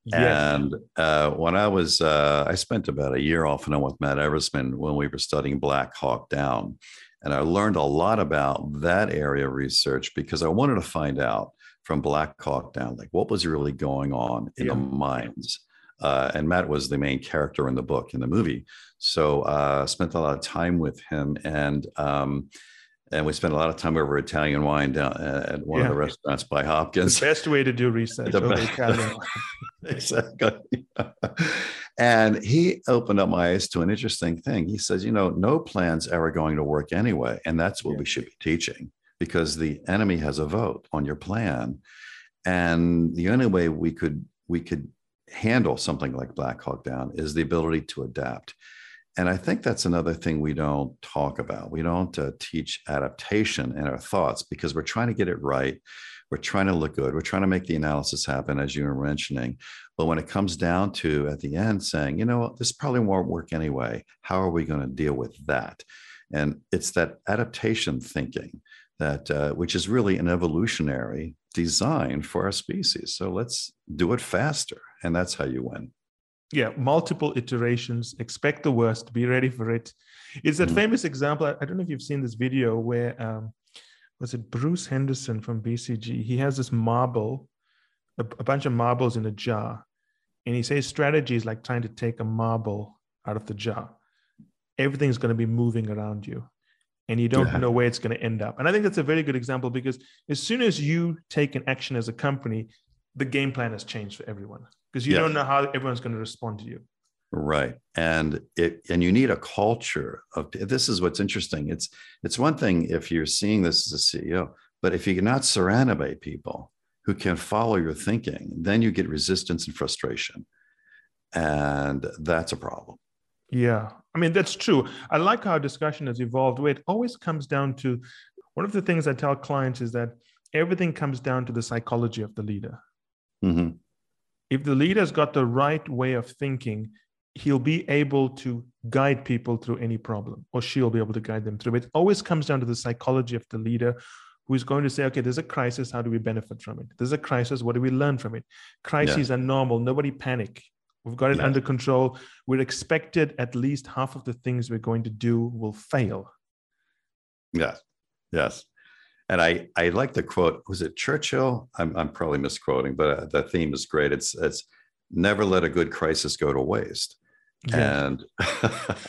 Yes. And uh, when I was, uh, I spent about a year off and on with Matt Eversmann when we were studying Black Hawk Down. And I learned a lot about that area of research because I wanted to find out from Black Hawk Down, like what was really going on in Yeah. the minds. Uh, and Matt was the main character in the book, in the movie. So uh, spent a lot of time with him. And um, and we spent a lot of time over Italian wine down at one of the restaurants by the Hopkins. best way to do research over. Italian. exactly. And he opened up my eyes to an interesting thing. He says, you know, no plan's ever going to work anyway. And that's what yeah. we should be teaching because the enemy has a vote on your plan. And the only way we could we could handle something like Black Hawk Down is the ability to adapt. And I think that's another thing we don't talk about. We don't uh, teach adaptation in our thoughts because we're trying to get it right. We're trying to look good. We're trying to make the analysis happen, as you were mentioning. But when it comes down to at the end saying, you know this probably won't work anyway, how are we going to deal with that? And it's that adaptation thinking that, uh, which is really an evolutionary design for our species. So let's do it faster. And that's how you win yeah multiple iterations. Expect the worst. Be ready for it. It's that mm-hmm. famous example I, don't know if you've seen this video where um, was it bruce henderson from bcg he has this marble a, a bunch of marbles in a jar and he says strategy is like trying to take a marble out of the jar. Everything's going to be moving around you and you don't yeah. know where it's going to end up. And i think that's a very good example because as soon as you take an action as a company the game plan has changed for everyone because you don't know how everyone's going to respond to you. Right. And it and you need a culture of this is what's interesting. It's it's one thing if you're seeing this as a ceo but if you're not surrounded by people who can follow your thinking then you get resistance and frustration. And that's a problem. Yeah. I mean that's true. I like how our discussion has evolved where it always comes down to one of the things i tell clients is that everything comes down to the psychology of the leader. Mm-hmm if the leader's got the right way of thinking, he'll be able to guide people through any problem, or she'll be able to guide them through it. always comes down to the psychology of the leader who's going to say, okay, there's a crisis. How do we benefit from it? There's a crisis. What do we learn from it? Crises yeah. are normal. Nobody panic. We've got it yeah. under control. We're expected at least half of the things we're going to do will fail. Yes. Yes. And I, I like the quote. Was it Churchill? I'm, I'm probably misquoting, but uh, the theme is great. It's it's never let a good crisis go to waste. Yeah. And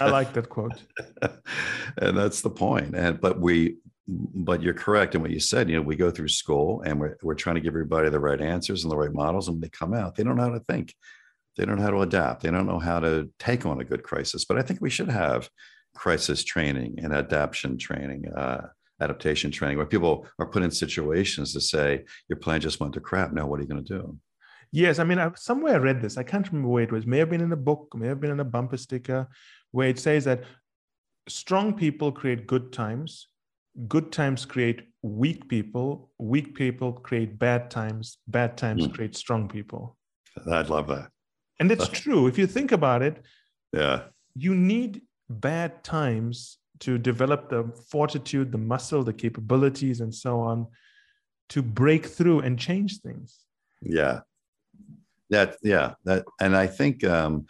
I like that quote. and that's the point. And but we, but you're correct in what you said. You know, we go through school and we're we're trying to give everybody the right answers and the right models, and they come out, they don't know how to think. They don't know how to adapt. They don't know how to take on a good crisis. But I think we should have crisis training and adaptation training. Uh, adaptation training where people are put in situations to say your plan just went to crap. Now what are you going to do? Yes i mean I, somewhere i read this i can't remember where it was may have been in a book may have been in a bumper sticker where it says that strong people create good times good times create weak people weak people create bad times bad times mm. create strong people. I'd love that. And it's true if you think about it yeah. you need bad times to develop the fortitude, the muscle, the capabilities, and so on to break through and change things. Yeah. That, yeah. That, and I think um,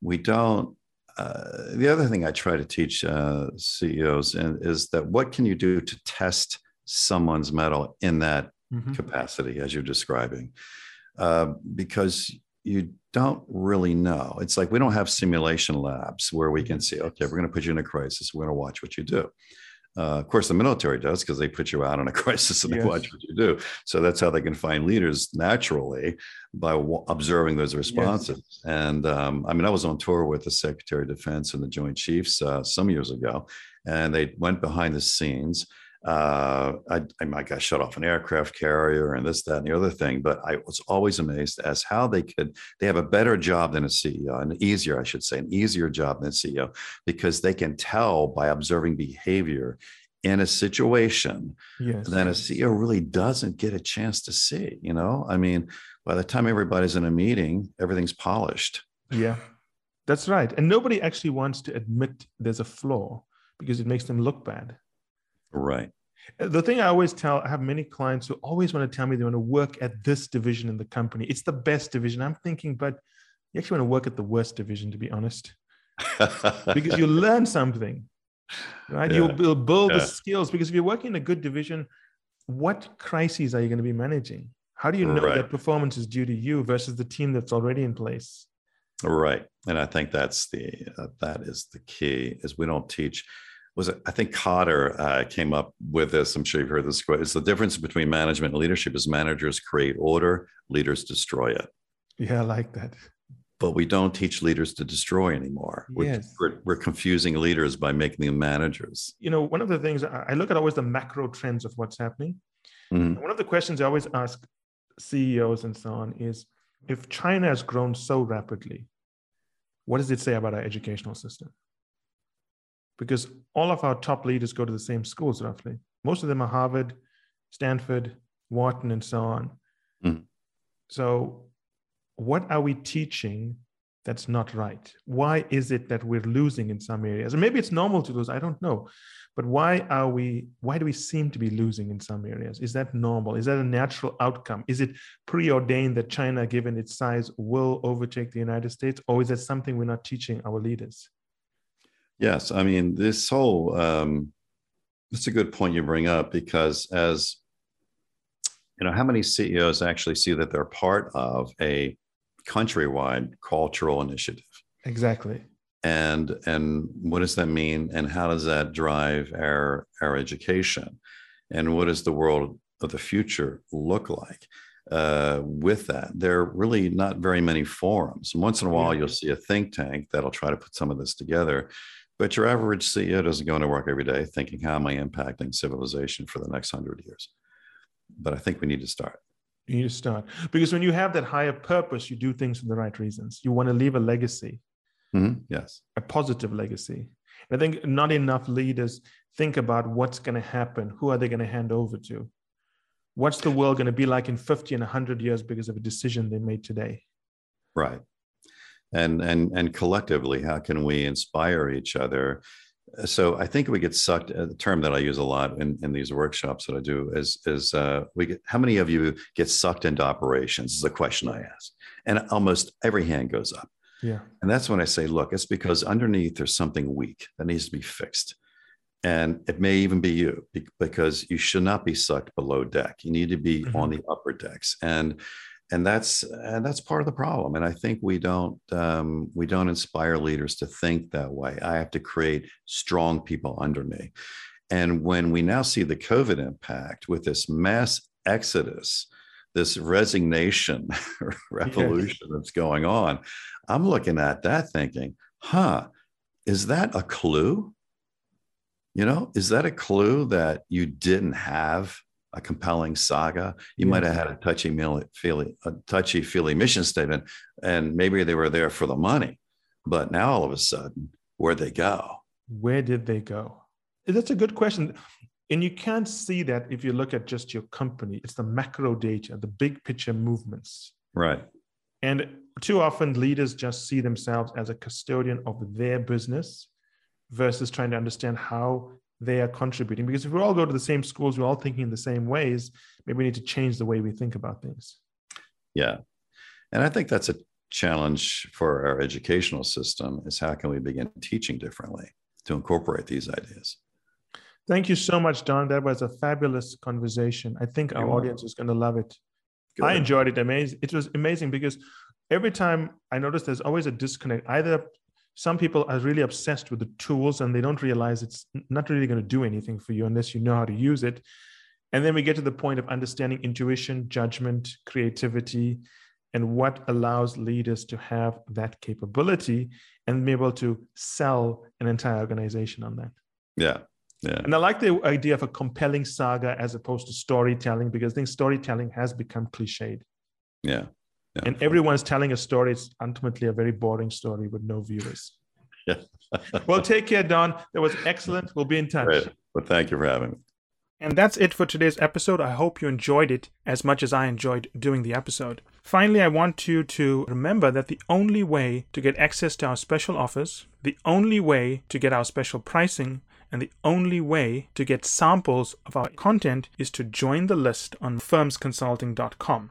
we don't. Uh, the other thing I try to teach uh, CEOs and, is that what can you do to test someone's mettle in that mm-hmm. capacity as you're describing? Uh, because you don't really know. It's like we don't have simulation labs where we can see, okay, we're going to put you in a crisis. We're going to watch what you do. Uh, of course, the military does because they put you out in a crisis and yes. they watch what you do. So that's how they can find leaders naturally by w- observing those responses. Yes. And um, I mean, I was on tour with the Secretary of Defense and the Joint Chiefs uh, some years ago, and they went behind the scenes uh, I, I might got shut off an aircraft carrier and this, that, and the other thing. But I was always amazed as how they could, they have a better job than a CEO, an easier, I should say, an easier job than a CEO, because they can tell by observing behavior in a situation yes. then a CEO really doesn't get a chance to see. You know, I mean, by the time everybody's in a meeting, everything's polished. Yeah, that's right. And nobody actually wants to admit there's a flaw because it makes them look bad. Right. The thing I always tell, I have many clients who always want to tell me they want to work at this division in the company. It's the best division. I'm thinking, but you actually want to work at the worst division, to be honest, because you learn something, right? Yeah. You'll, build yeah. the skills because if you're working in a good division, what crises are you going to be managing? How do you know right. that performance is due to you versus the team that's already in place? Right, and I think that's the uh, that is the key. Is we don't teach was it, I think Kotter uh, came up with this. I'm sure you've heard this quote. It's the difference between management and leadership is managers create order, leaders destroy it. Yeah, I like that. but we don't teach leaders to destroy anymore. Yes. We're, we're, we're confusing leaders by making them managers. You know, one of the things I look at always the macro trends of what's happening. Mm-hmm. One of the questions I always ask CEOs and so on is if China has grown so rapidly, what does it say about our educational system? Because all of our top leaders go to the same schools roughly. Most of them are Harvard, Stanford, Wharton, and so on. Mm-hmm. So, what are we teaching that's not right? Why is it that we're losing in some areas? And maybe it's normal to lose, I don't know. But why are we, why do we seem to be losing in some areas? Is that normal? Is that a natural outcome? Is it preordained that China, given its size, will overtake the United States? Or is that something we're not teaching our leaders? Yes. I mean, this whole, um, that's a good point you bring up because as you know, how many CEOs actually see that they're part of a countrywide cultural initiative? Exactly. And and what does that mean? And how does that drive our our education? And what does the world of the future look like? Uh, with that, there are really not very many forums. And once in a while, you'll see a think tank that'll try to put some of this together. But your average CEO doesn't go into work every day thinking, how am I impacting civilization for the next hundred years? but I think we need to start. You need to start because when you have that higher purpose, you do things for the right reasons. You want to leave a legacy. Mm-hmm. Yes. A positive legacy. And I think not enough leaders think about what's going to happen. Who are they going to hand over to? What's the world going to be like in 50 and 100 years because of a decision they made today? Right. And and and collectively, how can we inspire each other so I think we get sucked. Uh, the term that I use a lot in, in these workshops that I do is is uh, we get how many of you get sucked into operations is a question I ask, and almost every hand goes up. Yeah, and that's when I say, look, it's because underneath there's something weak that needs to be fixed, and it may even be you because you should not be sucked below deck. You need to be mm-hmm. on the upper decks, and and that's and that's part of the problem and i think we don't um, we don't inspire leaders to think that way. I have to create strong people under me. And when we now see the covid impact with this mass exodus this resignation revolution that's going on i'm looking at that thinking huh is that a clue? You know is that a clue that you didn't have a compelling saga. You yeah. might have had a touchy feely, a touchy feely mission statement, and maybe they were there for the money. But now all of a sudden, where'd they go? Where did they go? Eh, that's a good question. And you can't see that if you look at just your company. It's the macro data, the big picture movements. Right. And too often leaders just see themselves as a custodian of their business versus trying to understand how they are contributing. Because if we all go to the same schools, we're all thinking in the same ways, maybe we need to change the way we think about things. Yeah. And I think that's a challenge for our educational system is how can we begin teaching differently to incorporate these ideas? Thank you so much, Don. That was a fabulous conversation. I think our audience is going to love it. Good. I enjoyed it. Amazing. It was amazing because every time I notice there's always a disconnect. Either some people are really obsessed with the tools and they don't realize it's not really going to do anything for you unless you know how to use it. And then we get to the point of understanding intuition, judgment, creativity, and what allows leaders to have that capability and be able to sell an entire organization on that. Yeah. Yeah. And I like the idea of a compelling saga as opposed to storytelling because I think storytelling has become cliched. Yeah. Yeah. And everyone's telling a story. It's ultimately a very boring story with no viewers. Yeah. well, take care, Don. That was excellent. We'll be in touch. Great. Well, thank you for having me. And that's it for today's episode. I hope you enjoyed it as much as I enjoyed doing the episode. Finally, I want you to remember that the only way to get access to our special offers, the only way to get our special pricing, and the only way to get samples of our content is to join the list on firmsconsulting.com.